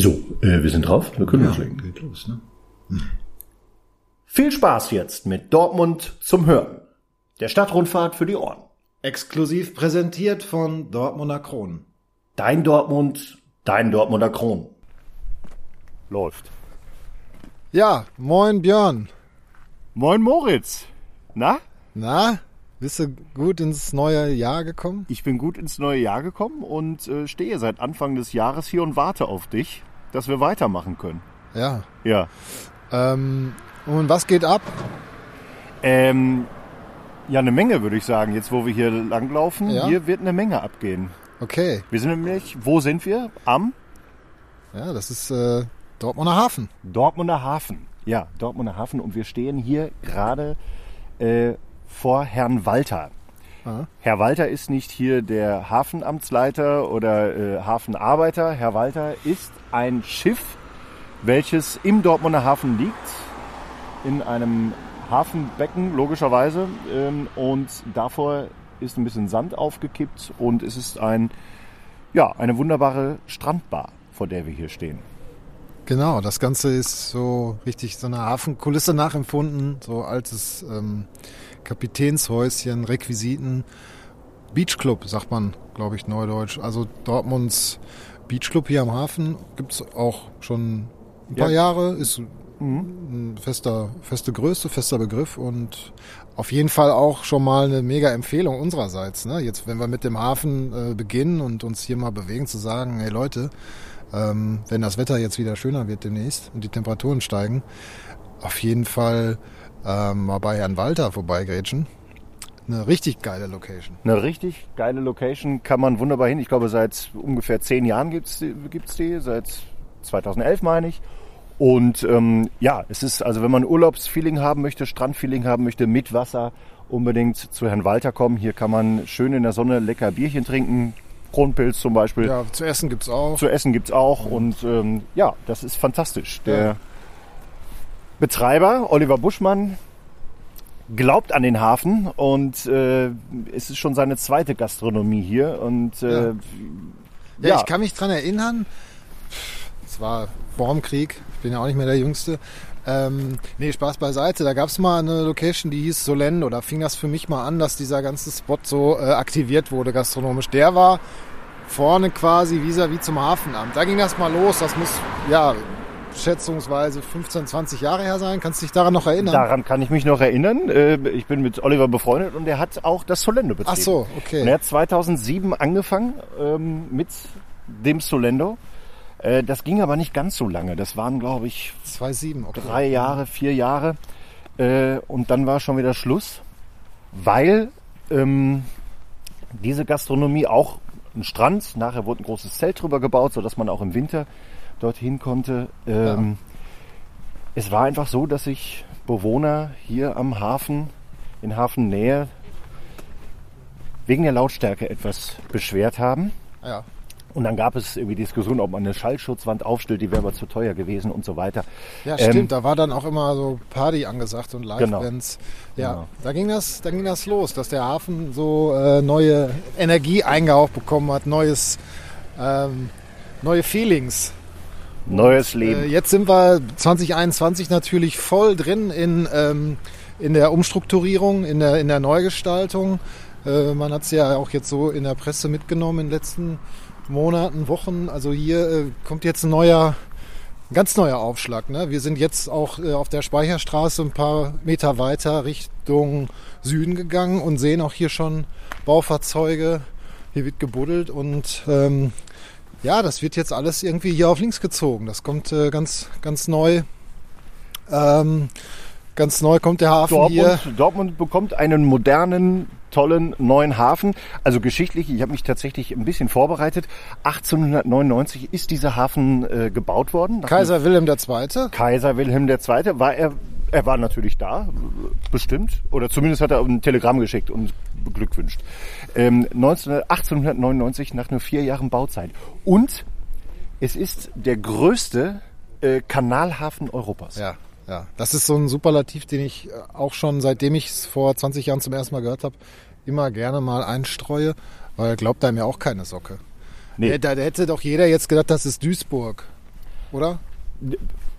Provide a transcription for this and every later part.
So, äh, wir sind drauf. Wir können loslegen. geht los, ne? Viel Spaß jetzt mit Dortmund zum Hören. Der Stadtrundfahrt für die Ohren. Exklusiv präsentiert von Dortmunder Kronen. Dein Dortmund, dein Dortmunder Kron. Läuft. Ja, moin Björn. Moin Moritz. Na? Na, bist du gut ins neue Jahr gekommen? Ich bin gut ins neue Jahr gekommen und äh, stehe seit Anfang des Jahres hier und warte auf dich, dass wir weitermachen können. Ja. Ja. Ähm, und was geht ab? Ähm, ja, eine Menge würde ich sagen, jetzt wo wir hier langlaufen. Ja. Hier wird eine Menge abgehen. Okay. Wir sind nämlich, wo sind wir? Am Ja, das ist äh, Dortmunder Hafen. Dortmunder Hafen. Ja, Dortmunder Hafen und wir stehen hier gerade äh, vor Herrn Walter. Aha. Herr Walter ist nicht hier der Hafenamtsleiter oder äh, Hafenarbeiter. Herr Walter ist ein Schiff, welches im Dortmunder Hafen liegt, in einem Hafenbecken logischerweise. Ähm, und davor ist ein bisschen Sand aufgekippt und es ist ein, ja, eine wunderbare Strandbar, vor der wir hier stehen. Genau, das Ganze ist so richtig so eine Hafenkulisse nachempfunden. So altes ähm, Kapitänshäuschen, Requisiten. Beachclub, sagt man, glaube ich, neudeutsch. Also Dortmunds Beachclub hier am Hafen gibt's auch schon ein paar Ja. Jahre. Ist ein fester, feste Größe, fester Begriff und auf jeden Fall auch schon mal eine mega Empfehlung unsererseits. Ne? Jetzt, wenn wir mit dem Hafen äh, beginnen und uns hier mal bewegen, zu sagen, hey Leute, ähm, wenn das Wetter jetzt wieder schöner wird demnächst und die Temperaturen steigen, auf jeden Fall ähm, mal bei Herrn Walter vorbeigrätschen. Eine richtig geile Location. Eine richtig geile Location, kann man wunderbar hin. Ich glaube, seit ungefähr zehn Jahren gibt's die, gibt's die seit 2011 meine ich. Und ähm, ja, es ist, also wenn man Urlaubsfeeling haben möchte, Strandfeeling haben möchte, mit Wasser, unbedingt zu Herrn Walter kommen. Hier kann man schön in der Sonne lecker Bierchen trinken, Kronpilz zum Beispiel. Ja, zu essen gibt's auch. Zu essen gibt's auch und ähm, ja, das ist fantastisch. Der Ja. Betreiber, Oliver Buschmann, glaubt an den Hafen und äh, es ist schon seine zweite Gastronomie hier und äh, Ja. Ja, ich kann mich dran erinnern, es war vor dem Krieg, ich bin ja auch nicht mehr der Jüngste. Ähm, nee, Spaß beiseite. Da gab es mal eine Location, die hieß Solendo. Da fing das für mich mal an, dass dieser ganze Spot so äh, aktiviert wurde gastronomisch. Der war vorne quasi vis-à-vis zum Hafenamt. Da ging das mal los. Das muss, ja, schätzungsweise 15, 20 Jahre her sein. Kannst du dich daran noch erinnern? daran kann ich mich noch erinnern. Äh, ich bin mit Oliver befreundet und er hat auch das Solendo betrieben. Ach so, Und okay. er hat 2007 angefangen ähm, mit dem Solendo. Äh, das ging aber nicht ganz so lange. Das waren, glaube ich, 2,7, okay. drei Jahre, vier Jahre. Äh, und dann war schon wieder Schluss, weil ähm, diese Gastronomie auch ein Strand, nachher wurde ein großes Zelt drüber gebaut, sodass man auch im Winter dorthin konnte. Ähm, Es war einfach so, dass sich Bewohner hier am Hafen, in Hafennähe, wegen der Lautstärke etwas beschwert haben. Ja. Und dann gab es irgendwie Diskussionen, ob man eine Schallschutzwand aufstellt, die wäre aber zu teuer gewesen und so weiter. Ja, Ähm, stimmt. da war dann auch immer so Party angesagt und Genau. Live-Bands. Ja, Genau. da ging das, da ging das los, dass der Hafen so äh, neue Energie eingehaucht bekommen hat, neues, ähm, neue Feelings. Neues Leben. Äh, jetzt sind wir 2021 natürlich voll drin in, ähm, in der Umstrukturierung, in der, in der Neugestaltung. Äh, man hat es ja auch jetzt so in der Presse mitgenommen in den letzten Monaten, Wochen. Also hier äh, kommt jetzt ein neuer, ein ganz neuer Aufschlag. Ne? Wir sind jetzt auch äh, auf der Speicherstraße ein paar Meter weiter Richtung Süden gegangen und sehen auch hier schon Baufahrzeuge. Hier wird gebuddelt und ähm, ja, das wird jetzt alles irgendwie hier auf links gezogen. Das kommt äh, ganz, ganz neu. Ähm, ganz neu kommt der Hafen hier. Dortmund, Dortmund bekommt einen modernen, tollen neuen Hafen. Also geschichtlich, ich habe mich tatsächlich ein bisschen vorbereitet. 1899 ist dieser Hafen äh, gebaut worden. Kaiser Wilhelm II. Kaiser Wilhelm II. war er, er war natürlich da, bestimmt. Oder zumindest hat er ein Telegramm geschickt und beglückwünscht. Ähm, 19, 1899 nach nur vier Jahren Bauzeit. Und es ist der größte äh, Kanalhafen Europas. Ja, ja. Das ist so ein Superlativ, den ich äh, auch schon, seitdem ich es vor 20 Jahren zum ersten Mal gehört habe, immer gerne mal einstreue, weil glaubt einem ja auch keine Socke. Nee. Da, da hätte doch jeder jetzt gedacht, das ist Duisburg. oder?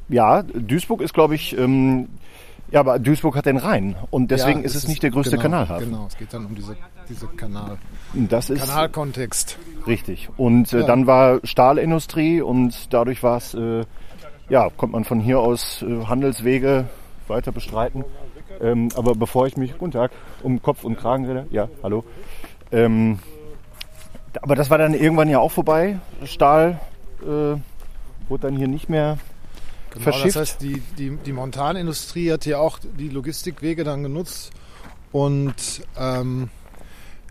Ja, Duisburg ist, glaube ich, ähm, ja, aber Duisburg hat den Rhein und deswegen Ja, ist es nicht der größte genau, Kanalhafen. Genau, es geht dann um diese, diese Kanal, Das ist Kanalkontext. richtig. Und äh, Ja. dann war Stahlindustrie und dadurch war es, äh, ja, konnte man von hier aus äh, Handelswege weiter bestreiten. Ähm, aber bevor ich mich, guten Tag, um Kopf und Kragen rede, ja, hallo. Ähm, aber das war dann irgendwann ja auch vorbei. Stahl äh, wurde dann hier nicht mehr Genau, verschifft. Das heißt, die, die, die Montanindustrie hat ja auch die Logistikwege dann genutzt und ähm,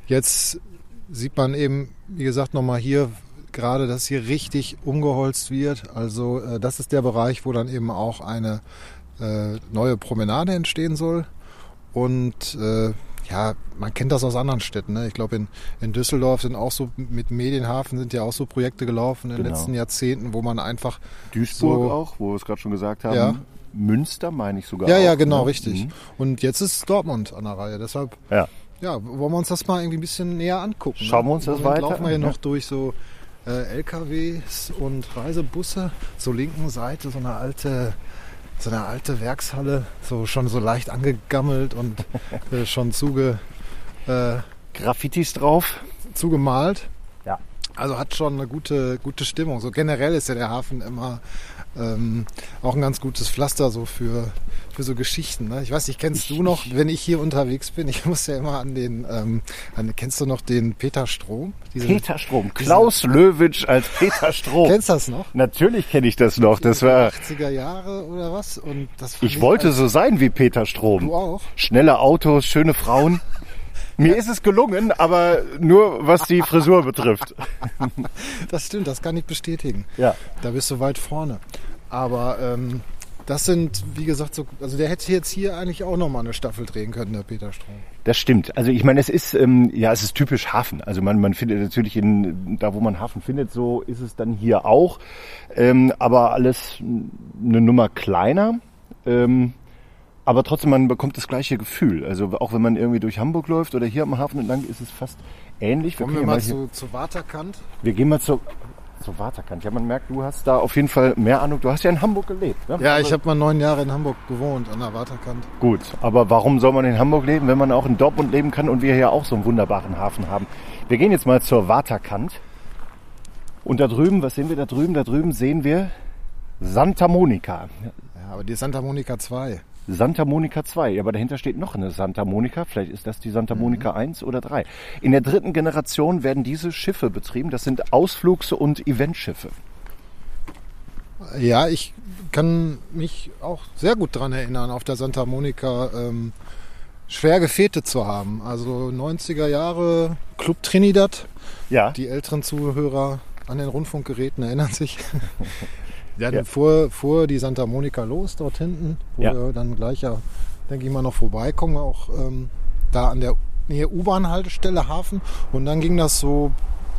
jetzt sieht man eben, wie gesagt, nochmal hier gerade, dass hier richtig umgeholzt wird. Also äh, das ist der Bereich, wo dann eben auch eine äh, neue Promenade entstehen soll. Und äh, ja, man kennt das aus anderen Städten. Ne? Ich glaube, in, in Düsseldorf sind auch so mit Medienhafen sind ja auch so Projekte gelaufen in den Genau. letzten Jahrzehnten, wo man einfach Duisburg So. auch, wo wir es gerade schon gesagt haben. Ja. Münster meine ich sogar. Ja, auch, ja, genau, ne? richtig. Mhm. Und jetzt ist Dortmund an der Reihe. Deshalb, Ja. ja, wollen wir uns das mal irgendwie ein bisschen näher angucken. Schauen wir ne? uns das weiter laufen wir hier an, noch durch so äh, LKWs und Reisebusse. Zur linken Seite so eine alte, so eine alte Werkshalle, so schon so leicht angegammelt und äh, schon zuge, äh, Graffitis drauf. zugemalt. Also hat schon eine gute, gute Stimmung. So generell ist ja der Hafen immer ähm, auch ein ganz gutes Pflaster so für, für so Geschichten. Ne? Ich weiß nicht, kennst du noch, wenn ich hier unterwegs bin? Ich muss ja immer an den, ähm, an, kennst du noch den Peter Strom? Diesen- Peter Strom. Klaus Löwitsch als Peter Strom. Kennst du das noch? Natürlich kenne ich das noch. Das war. 80er Jahre oder was? Und das Ich wollte so sein wie Peter Strom. Du auch? Schnelle Autos, schöne Frauen. Mir ist es gelungen, aber nur was die Frisur betrifft. Das stimmt, das kann ich bestätigen. Ja. Da bist du weit vorne. Aber ähm, das sind, wie gesagt, so, also der hätte jetzt hier eigentlich auch nochmal eine Staffel drehen können, der Peter Strom. Das stimmt. Also ich meine, es ist ähm, ja, es ist typisch Hafen. Also man, man findet natürlich in da, wo man Hafen findet, so ist es dann hier auch. Ähm, aber alles eine Nummer kleiner. Ähm, aber trotzdem, man bekommt das gleiche Gefühl. Also auch wenn man irgendwie durch Hamburg läuft oder hier am Hafen entlang, ist es fast ähnlich. Kommen können wir ja mal hier- zu, zu Waterkant. wir gehen mal zur, zur Waterkant. Ja, man merkt, du hast da auf jeden Fall mehr Ahnung. Du hast ja in Hamburg gelebt. Ne? Ja, ich habe mal neun Jahre in Hamburg gewohnt, an der Waterkant. Gut, aber warum soll man in Hamburg leben, wenn man auch in Dortmund leben kann und wir hier auch so einen wunderbaren Hafen haben? Wir gehen jetzt mal zur Waterkant. Und da drüben, was sehen wir da drüben? Da drüben sehen wir Santa Monica. Ja, aber die Santa Monica 2. Santa Monica 2, ja, aber dahinter steht noch eine Santa Monica. Vielleicht ist das die Santa Monica 1 oder 3. In der dritten Generation werden diese Schiffe betrieben. Das sind Ausflugs- und Eventschiffe. Ja, ich kann mich auch sehr gut dran erinnern, auf der Santa Monica ähm, schwer gefetet zu haben. Also 90er Jahre Club Trinidad. Ja, Die älteren Zuhörer an den Rundfunkgeräten erinnern sich. ja, Ja. dann fuhr, fuhr die Santa Monica los dort hinten, wo Ja. wir dann gleich ja, denke ich mal, noch vorbeikommen, auch ähm, da an der Nähe U-Bahn-Haltestelle Hafen. Und dann ging das so,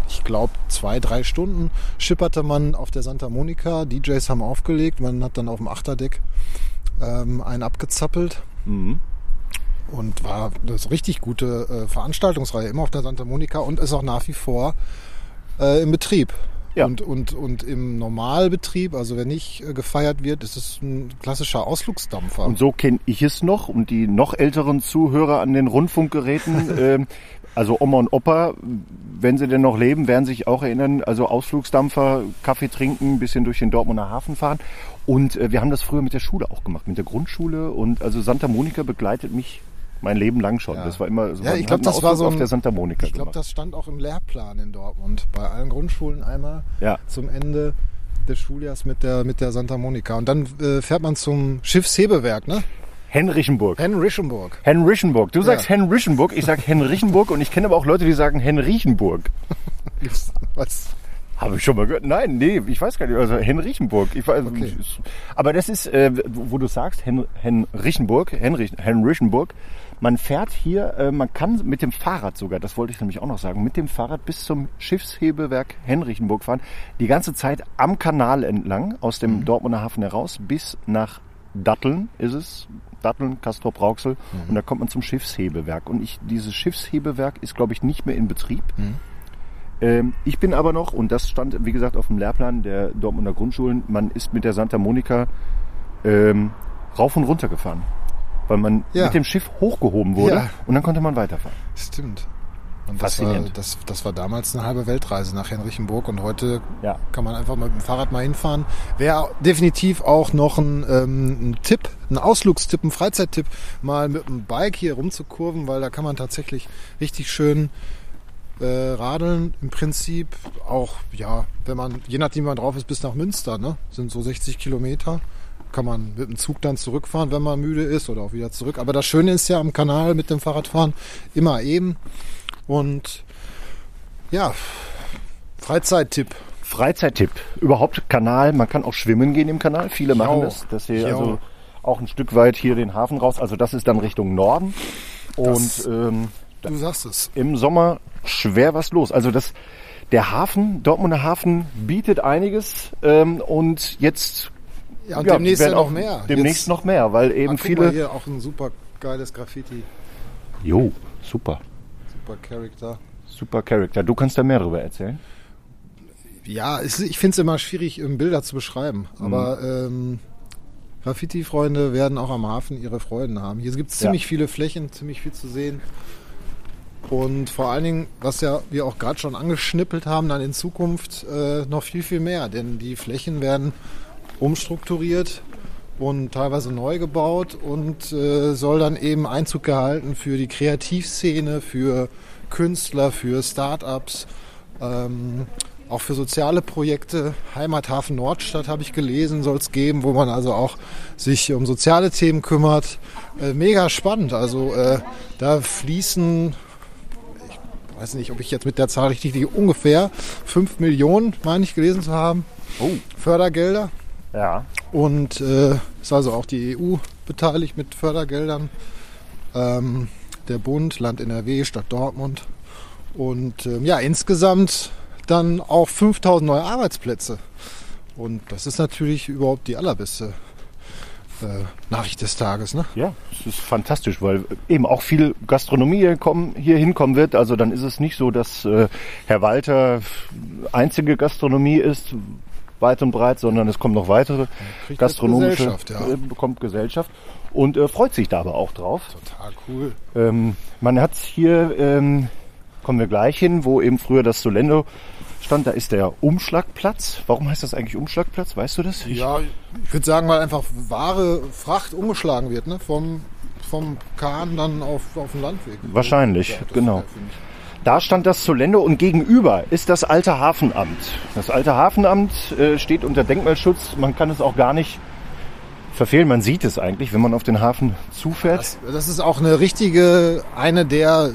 ich glaube, zwei, drei Stunden schipperte man auf der Santa Monica. DJs haben aufgelegt, man hat dann auf dem Achterdeck ähm, einen abgezappelt. Mhm. Und war das richtig gute äh, Veranstaltungsreihe, immer auf der Santa Monica und ist auch nach wie vor äh, im Betrieb. Ja. Und, und, und im Normalbetrieb, also wenn nicht äh, gefeiert wird, ist es ein klassischer Ausflugsdampfer. Und so kenne ich es noch und die noch älteren Zuhörer an den Rundfunkgeräten, ähm, also Oma und Opa, wenn sie denn noch leben, werden sich auch erinnern, also Ausflugsdampfer, Kaffee trinken, ein bisschen durch den Dortmunder Hafen fahren. Und äh, wir haben das früher mit der Schule auch gemacht, mit der Grundschule. Und also Santa Monica begleitet mich mein Leben lang schon. Ja. Das war immer so Ja, ich wir glaub, hatten das war so auf ein- der Santa Monica ich glaube, das stand auch im Lehrplan in Dortmund. Bei allen Grundschulen einmal Ja. zum Ende des Schuljahrs mit der, mit der Santa Monica. Und dann äh, fährt man zum Schiffshebewerk, ne? Henrichenburg. Henrischenburg. Henrichenburg. Du sagst Ja. Henrichenburg, ich sag Henrichenburg und ich kenne aber auch Leute, die sagen Henrichenburg. Was? Habe ich schon mal gehört? Nein, nee, ich weiß gar nicht. Also Henrichenburg. Ich weiß, Okay. Aber das ist, äh, wo du sagst, Hen, Henrichenburg, Henrich, Henrichenburg. Man fährt hier, äh, man kann mit dem Fahrrad sogar, das wollte ich nämlich auch noch sagen, mit dem Fahrrad bis zum Schiffshebewerk Henrichenburg fahren. Die ganze Zeit am Kanal entlang, aus dem Dortmunder Hafen heraus, bis nach Datteln ist es. Datteln, Castrop Rauxel. Und da kommt man zum Schiffshebewerk. Und ich, dieses Schiffshebewerk ist, glaube ich, nicht mehr in Betrieb. Ähm, ich bin aber noch, und das stand wie gesagt auf dem Lehrplan der Dortmunder Grundschulen, man ist mit der Santa Monica ähm, rauf und runter gefahren. Weil man Ja. mit dem Schiff hochgehoben wurde Ja. und dann konnte man weiterfahren. Stimmt. Und das war, Faszinierend. das, das war damals eine halbe Weltreise nach Henrichenburg und heute Ja. kann man einfach mit dem Fahrrad mal hinfahren. Wäre definitiv auch noch ein, ähm, ein Tipp, ein Ausflugstipp, ein Freizeittipp, mal mit dem Bike hier rumzukurven, weil da kann man tatsächlich richtig schön äh, radeln. Im Prinzip auch, ja, wenn man, je nachdem wie man drauf ist, bis nach Münster, ne? Sind so 60 Kilometer. Kann man mit dem Zug dann zurückfahren, wenn man müde ist oder auch wieder zurück. Aber das Schöne ist ja am Kanal mit dem Fahrradfahren immer eben. Und ja, Freizeittipp. Freizeittipp. Überhaupt Kanal, man kann auch schwimmen gehen im Kanal. Viele machen Jo. das. Dass sie also auch ein Stück weit hier den Hafen raus. Also das ist dann Richtung Norden. Und Das- ähm, Du sagst es. im Sommer schwer was los. Also das, der Hafen, Dortmunder Hafen bietet einiges ähm, und jetzt Ja, und ja, demnächst werden ja noch auch mehr. Demnächst Jetzt- noch mehr, weil eben Ah, viele. Mal hier auch ein super geiles Graffiti. Jo, super, Super Charakter. super Charakter. Du kannst da mehr darüber erzählen. Ja, es, ich finde es immer schwierig, ähm, Bilder zu beschreiben. Aber ähm, Graffiti-Freunde werden auch am Hafen ihre Freuden haben. Hier gibt es Ja. ziemlich viele Flächen, ziemlich viel zu sehen. Und vor allen Dingen, was ja wir auch gerade schon angeschnippelt haben, dann in Zukunft äh, noch viel, viel mehr. Denn die Flächen werden umstrukturiert und teilweise neu gebaut und äh, soll dann eben Einzug gehalten für die Kreativszene, für Künstler, für Startups, ähm, auch für soziale Projekte. Heimathafen Nordstadt habe ich gelesen, soll es geben, wo man also auch sich um soziale Themen kümmert. Äh, mega spannend. Also äh, da fließen, ich weiß nicht, ob ich jetzt mit der Zahl richtig liege, ungefähr 5 Millionen, meine ich, gelesen zu haben, Oh, Fördergelder. Ja. Und äh, ist also auch die EU beteiligt mit Fördergeldern. Ähm, der Bund, Land NRW, Stadt Dortmund. Und ähm, ja, insgesamt dann auch 5000 neue Arbeitsplätze. Und das ist natürlich überhaupt die allerbeste äh, Nachricht des Tages. Ne? Ja, es ist fantastisch, weil eben auch viel Gastronomie hier, kommen, hier hinkommen wird. Also dann ist es nicht so, dass äh, Herr Walter einzige Gastronomie ist, weit und breit, sondern es kommen noch weitere kriegt gastronomische, Gesellschaft, ja. äh, bekommt Gesellschaft und äh, freut sich da aber auch drauf. Total cool. Ähm, man hat hier, ähm, kommen wir gleich hin, wo eben früher das Solendo stand, da ist der Umschlagplatz. Warum heißt das eigentlich Umschlagplatz? Weißt du das? Ich- Ja, ich würde sagen, weil einfach Ware, Fracht umgeschlagen wird, ne? Vom, vom Kahn dann auf, auf den Landweg. Wahrscheinlich, Ja, genau. Da stand das Solendo und gegenüber ist das alte Hafenamt. Das alte Hafenamt äh, steht unter Denkmalschutz. Man kann es auch gar nicht verfehlen. Man sieht es eigentlich, wenn man auf den Hafen zufährt. Das, das ist auch eine richtige, eine der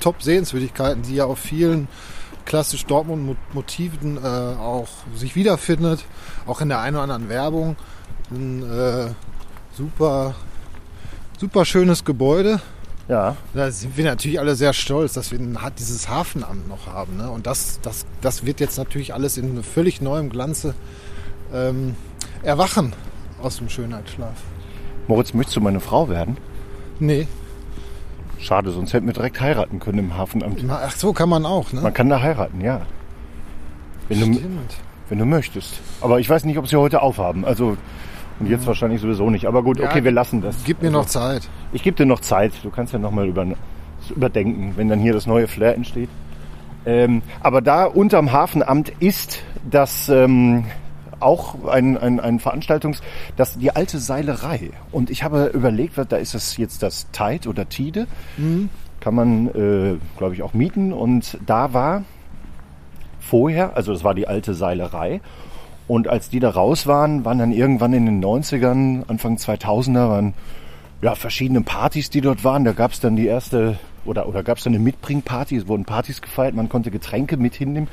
Top-Sehenswürdigkeiten, die ja auf vielen klassisch Dortmund-Motiven äh, auch sich wiederfindet. Auch in der einen oder anderen Werbung. Ein äh, super, super schönes Gebäude. Ja, Da sind wir natürlich alle sehr stolz, dass wir dieses Hafenamt noch haben. Ne? Und das, das, das wird jetzt natürlich alles in völlig neuem Glanze ähm, erwachen aus dem Schönheitsschlaf. Moritz, möchtest du meine Frau werden? Nee, Schade, sonst hätten wir direkt heiraten können im Hafenamt. na, ach so kann man auch. Ne? Man kann da heiraten, ja. Wenn du, Stimmt. wenn du möchtest. Aber ich weiß nicht, ob sie heute aufhaben. Also, und jetzt wahrscheinlich sowieso nicht. Aber gut, Ja, okay, wir lassen das. Gib mir also, noch Zeit. Ich gebe dir noch Zeit. Du kannst ja nochmal über, das überdenken, wenn dann hier das neue Flair entsteht. Ähm, aber da unterm Hafenamt ist das ähm, auch ein, ein, ein Veranstaltungs, das die alte Seilerei. Und ich habe überlegt, da ist es jetzt das Tide oder Tide. Kann man, äh, glaube ich, auch mieten. Und da war vorher, also das war die alte Seilerei. Und als die da raus waren, waren dann irgendwann in den 90ern, Anfang 2000er, waren ja, verschiedene Partys, die dort waren. Da gab es dann die erste, oder, oder gab es dann eine Mitbringparty, es wurden Partys gefeiert, man konnte Getränke mit hinnehmen.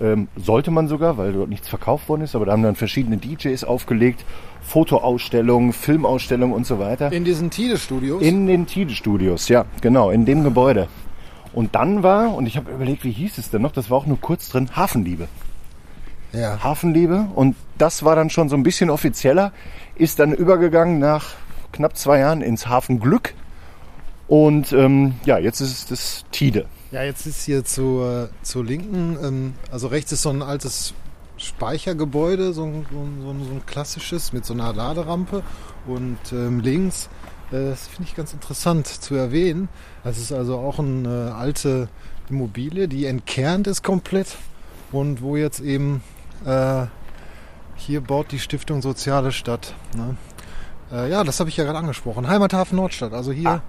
Ähm, sollte man sogar, weil dort nichts verkauft worden ist, aber da haben dann verschiedene DJs aufgelegt, Fotoausstellungen, Filmausstellungen und so weiter. In diesen Tide-Studios? In den Tide-Studios, ja, genau, in dem Gebäude. Und dann war, und ich habe überlegt, wie hieß es denn noch, das war auch nur kurz drin, Hafenliebe. Ja. Hafenliebe. Und das war dann schon so ein bisschen offizieller, ist dann übergegangen nach knapp zwei Jahren ins Hafenglück. Und ähm, ja, jetzt ist es das Tide. Ja, jetzt ist hier zur, zur Linken, ähm, also rechts ist so ein altes Speichergebäude, so ein, so ein, so ein klassisches mit so einer Laderampe und ähm, links, äh, das finde ich ganz interessant zu erwähnen, das ist also auch eine äh, alte Immobilie, die entkernt ist komplett und wo jetzt eben äh, hier baut die Stiftung Soziale Stadt. Ne? Äh, ja, das habe ich ja gerade angesprochen. Heimathafen Nordstadt. Also hier ah.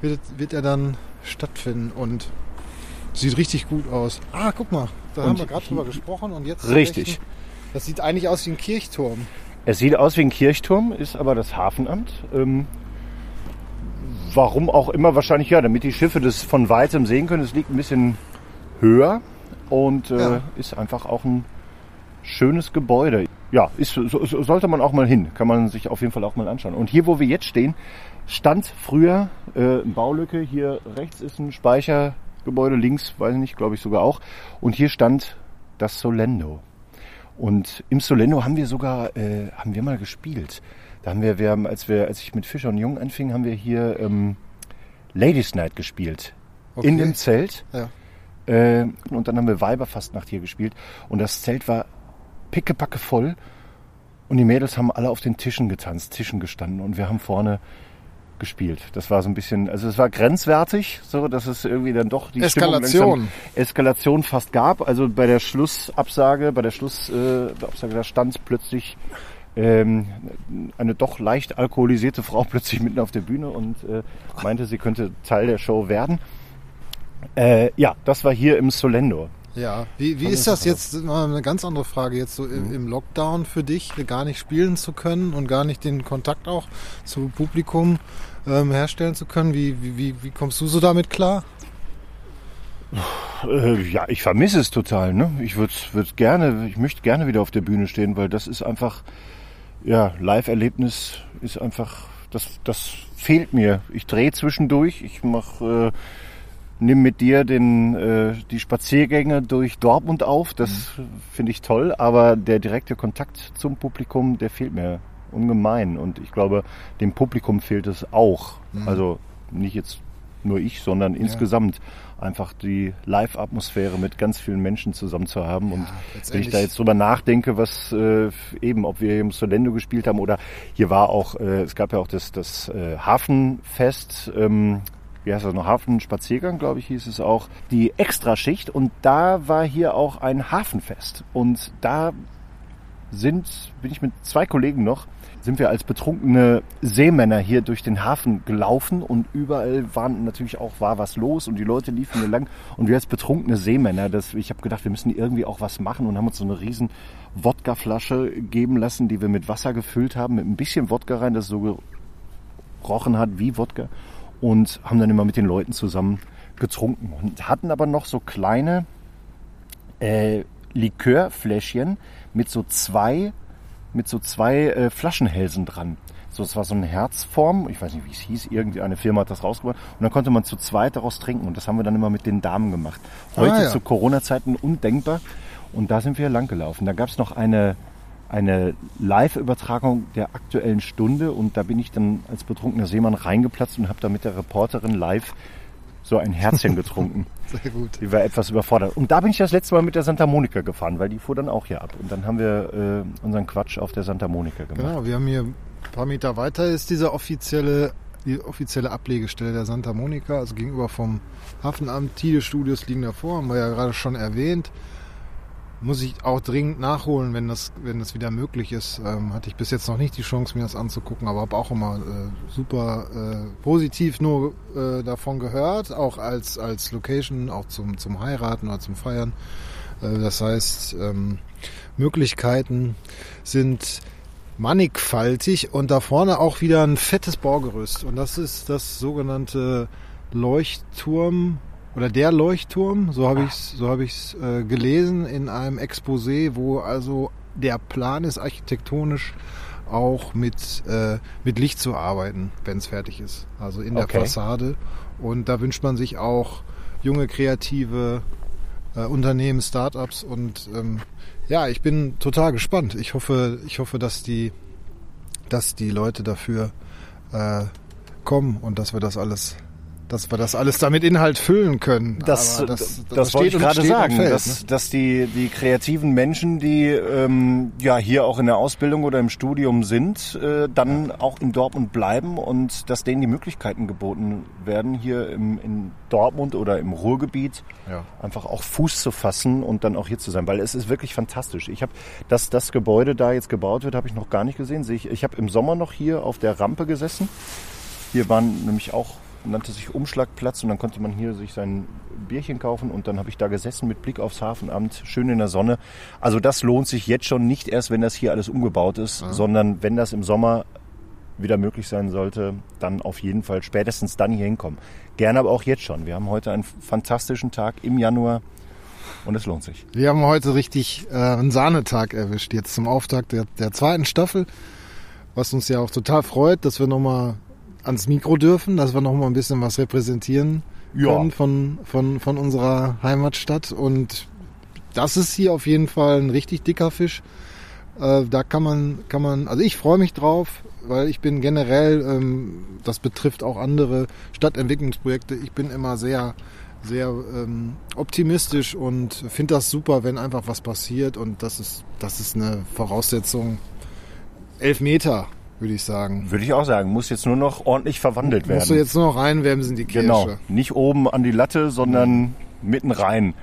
wird, wird er dann stattfinden und sieht richtig gut aus. Ah, guck mal, da und haben wir gerade drüber gesprochen und jetzt. Richtig. Das sieht eigentlich aus wie ein Kirchturm. Es sieht aus wie ein Kirchturm, ist aber das Hafenamt. Ähm, warum auch immer, wahrscheinlich ja, damit die Schiffe das von weitem sehen können. Es liegt ein bisschen höher und äh, ja. ist einfach auch ein schönes Gebäude. Ja, ist, so, so, sollte man auch mal hin. Kann man sich auf jeden Fall auch mal anschauen. Und hier, wo wir jetzt stehen, stand früher äh, eine Baulücke. Hier rechts ist ein Speichergebäude, links, weiß ich nicht, glaube ich sogar auch. Und hier stand das Solendo. Und im Solendo haben wir sogar, äh, haben wir mal gespielt. Da haben wir, wir haben, als wir, als ich mit Fischer und Jung anfing, haben wir hier ähm, Ladies Night gespielt. Okay. In dem Zelt. Ja. Äh, und dann haben wir Weiberfastnacht hier gespielt. Und das Zelt war pickepacke voll. Und die Mädels haben alle auf den Tischen getanzt, Tischen gestanden. Und wir haben vorne gespielt. Das war so ein bisschen, also es war grenzwertig, so dass es irgendwie dann doch die Eskalation, Eskalation fast gab. Also bei der Schlussabsage, bei der Schlussabsage, äh, da stand plötzlich ähm, eine doch leicht alkoholisierte Frau plötzlich mitten auf der Bühne und äh, meinte, sie könnte Teil der Show werden. Äh, ja, das war hier im Solendo. Ja, wie, wie ist das jetzt, mal eine ganz andere Frage, jetzt so im, mhm. im Lockdown für dich, gar nicht spielen zu können und gar nicht den Kontakt auch zum Publikum ähm, herstellen zu können? Wie, wie, wie kommst du so damit klar? Äh, ja, ich vermisse es total. Ne? Ich würde würd gerne, ich möchte gerne wieder auf der Bühne stehen, weil das ist einfach, ja, Live-Erlebnis ist einfach, das, das fehlt mir. Ich drehe zwischendurch, ich mache, äh, nimm mit dir den, äh, die Spaziergänge durch Dortmund auf. Das mhm. finde ich toll, aber der direkte Kontakt zum Publikum, der fehlt mir ungemein. Und ich glaube, dem Publikum fehlt es auch. Mhm. Also nicht jetzt nur ich, sondern ja. insgesamt einfach die Live-Atmosphäre mit ganz vielen Menschen zusammen zu haben. Ja, und wenn ich da jetzt drüber nachdenke, was äh, eben, ob wir im Solendo gespielt haben oder hier war auch, äh, es gab ja auch das, das äh, Hafenfest, ähm, wie heißt das noch, Hafenspaziergang, glaube ich, hieß es auch, die Extraschicht. Und da war hier auch ein Hafenfest. Und da sind, bin ich mit zwei Kollegen noch, sind wir als betrunkene Seemänner hier durch den Hafen gelaufen. Und überall waren natürlich auch war was los. Und die Leute liefen hier lang. Und wir als betrunkene Seemänner, das, ich habe gedacht, wir müssen irgendwie auch was machen. Und haben uns so eine riesen Wodkaflasche geben lassen, die wir mit Wasser gefüllt haben, mit ein bisschen Wodka rein, das so gerochen hat wie Wodka und haben dann immer mit den Leuten zusammen getrunken und hatten aber noch so kleine äh, Likörfläschchen mit so zwei mit so zwei äh, Flaschenhälsen dran. So, es war so eine Herzform, ich weiß nicht, wie es hieß, irgendeine Firma hat das rausgebracht. Und dann konnte man zu zweit daraus trinken. Und das haben wir dann immer mit den Damen gemacht. Heute ah, ja. zu Corona-Zeiten undenkbar. Und da sind wir lang gelaufen. Da gab es noch eine, eine Live-Übertragung der aktuellen Stunde. Und da bin ich dann als betrunkener Seemann reingeplatzt und habe da mit der Reporterin live so ein Herzchen getrunken. Sehr gut. Die war etwas überfordert. Und da bin ich das letzte Mal mit der Santa Monica gefahren, weil die fuhr dann auch hier ab. Und dann haben wir äh, unseren Quatsch auf der Santa Monica gemacht. Genau, wir haben hier ein paar Meter weiter ist diese offizielle, die offizielle Ablegestelle der Santa Monica, also gegenüber vom Hafenamt. Tide Studios liegen davor, haben wir ja gerade schon erwähnt muss ich auch dringend nachholen, wenn das, wenn das wieder möglich ist. Ähm, hatte ich bis jetzt noch nicht die Chance, mir das anzugucken, aber habe auch immer äh, super äh, positiv nur äh, davon gehört, auch als, als Location, auch zum, zum Heiraten oder zum Feiern. Äh, das heißt, ähm, Möglichkeiten sind mannigfaltig und da vorne auch wieder ein fettes Baugerüst. Und das ist das sogenannte Leuchtturm oder der Leuchtturm, so habe ich es so hab ich's, äh, gelesen in einem Exposé, wo also der Plan ist, architektonisch auch mit, äh, mit Licht zu arbeiten, wenn es fertig ist. Also in der okay. Fassade. Und da wünscht man sich auch junge, kreative äh, Unternehmen, Startups und ähm, ja, ich bin total gespannt. Ich hoffe, ich hoffe, dass die, dass die Leute dafür äh, kommen und dass wir das alles dass wir das alles damit Inhalt füllen können. Das, Aber das, das, wollte ich gerade sagen, fällt, dass, ne? dass die, die kreativen Menschen, die ähm, ja hier auch in der Ausbildung oder im Studium sind, äh, dann auch in Dortmund bleiben und dass denen die Möglichkeiten geboten werden, hier im, in Dortmund oder im Ruhrgebiet Ja. einfach auch Fuß zu fassen und dann auch hier zu sein, weil es ist wirklich fantastisch. Ich habe, dass das Gebäude da jetzt gebaut wird, habe ich noch gar nicht gesehen. Sehe Ich, ich habe im Sommer noch hier auf der Rampe gesessen. Hier waren nämlich auch, nannte sich Umschlagplatz und dann konnte man hier sich sein Bierchen kaufen und dann habe ich da gesessen mit Blick aufs Hafenamt, schön in der Sonne. Also das lohnt sich jetzt schon nicht erst, wenn das hier alles umgebaut ist, sondern wenn das im Sommer wieder möglich sein sollte, dann auf jeden Fall spätestens dann hier hinkommen. Gerne aber auch jetzt schon. Wir haben heute einen fantastischen Tag im Januar und es lohnt sich. Wir haben heute richtig äh, einen Sahnetag erwischt, jetzt zum Auftakt der, der zweiten Staffel, was uns ja auch total freut, dass wir nochmal ans Mikro dürfen, dass wir nochmal ein bisschen was repräsentieren Ja. können von, von, von unserer Heimatstadt. Und das ist hier auf jeden Fall ein richtig dicker Fisch. Äh, da kann man, kann man, also ich freue mich drauf, weil ich bin generell, ähm, das betrifft auch andere Stadtentwicklungsprojekte, ich bin immer sehr, sehr ähm, optimistisch und finde das super, wenn einfach was passiert und das ist, das ist eine Voraussetzung. Elf Meter, würde ich sagen. Würde ich auch sagen, muss jetzt nur noch ordentlich verwandelt werden. Musst du jetzt nur noch reinwämsen, die Kirsche. Genau, nicht oben an die Latte, sondern mitten rein.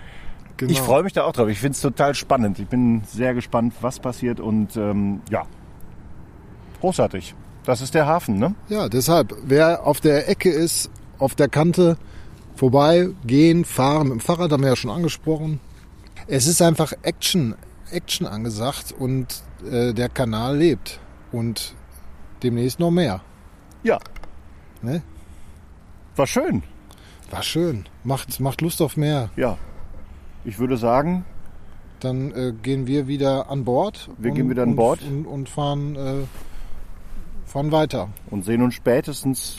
Genau. Ich freue mich da auch drauf. Ich finde es total spannend. Ich bin sehr gespannt, was passiert und ähm, ja, großartig. Das ist der Hafen, ne? Ja, deshalb, wer auf der Ecke ist, auf der Kante, vorbei, gehen, fahren, mit dem Fahrrad haben wir ja schon angesprochen. Es ist einfach Action, Action angesagt und äh, der Kanal lebt. Und demnächst noch mehr. Ja, Ne? war schön. War schön. Macht, macht Lust auf mehr. Ja, ich würde sagen, Dann äh, gehen wir wieder an Bord. Wir gehen wieder an Bord. Und, und fahren, äh, fahren weiter. und sehen uns spätestens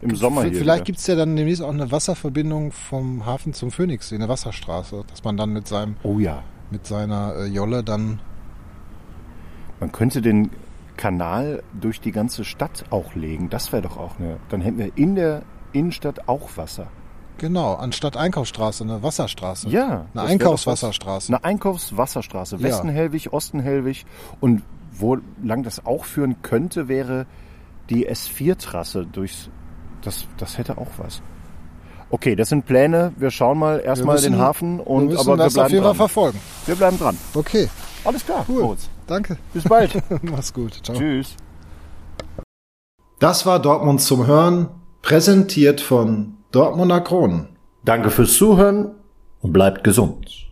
im Sommer V- hier. Vielleicht gibt es ja dann demnächst auch eine Wasserverbindung vom Hafen zum Phoenix, eine Wasserstraße, dass man dann mit seinem Oh ja, mit seiner äh, Jolle dann man könnte den Kanal durch die ganze Stadt auch legen. Das wäre doch auch eine. Dann hätten wir in der Innenstadt auch Wasser. genau anstatt Einkaufsstraße eine Wasserstraße. Ja, eine Einkaufswasserstraße. Eine Einkaufswasserstraße. Ja. Westen Hellwig, Osten Hellwig. Und wo lang das auch führen könnte, wäre die S4-Trasse durchs. Das, das hätte auch was. Okay, das sind Pläne. Wir schauen mal erstmal den Hafen wir und müssen aber wir das auf bleiben jeden Fall dran. verfolgen. Wir bleiben dran. Okay, Alles klar. Cool. Moritz. Danke. Bis bald. Mach's gut. Ciao. Tschüss. Das war Dortmund zum Hören, präsentiert von Dortmunder Kronen. Danke fürs Zuhören und bleibt gesund.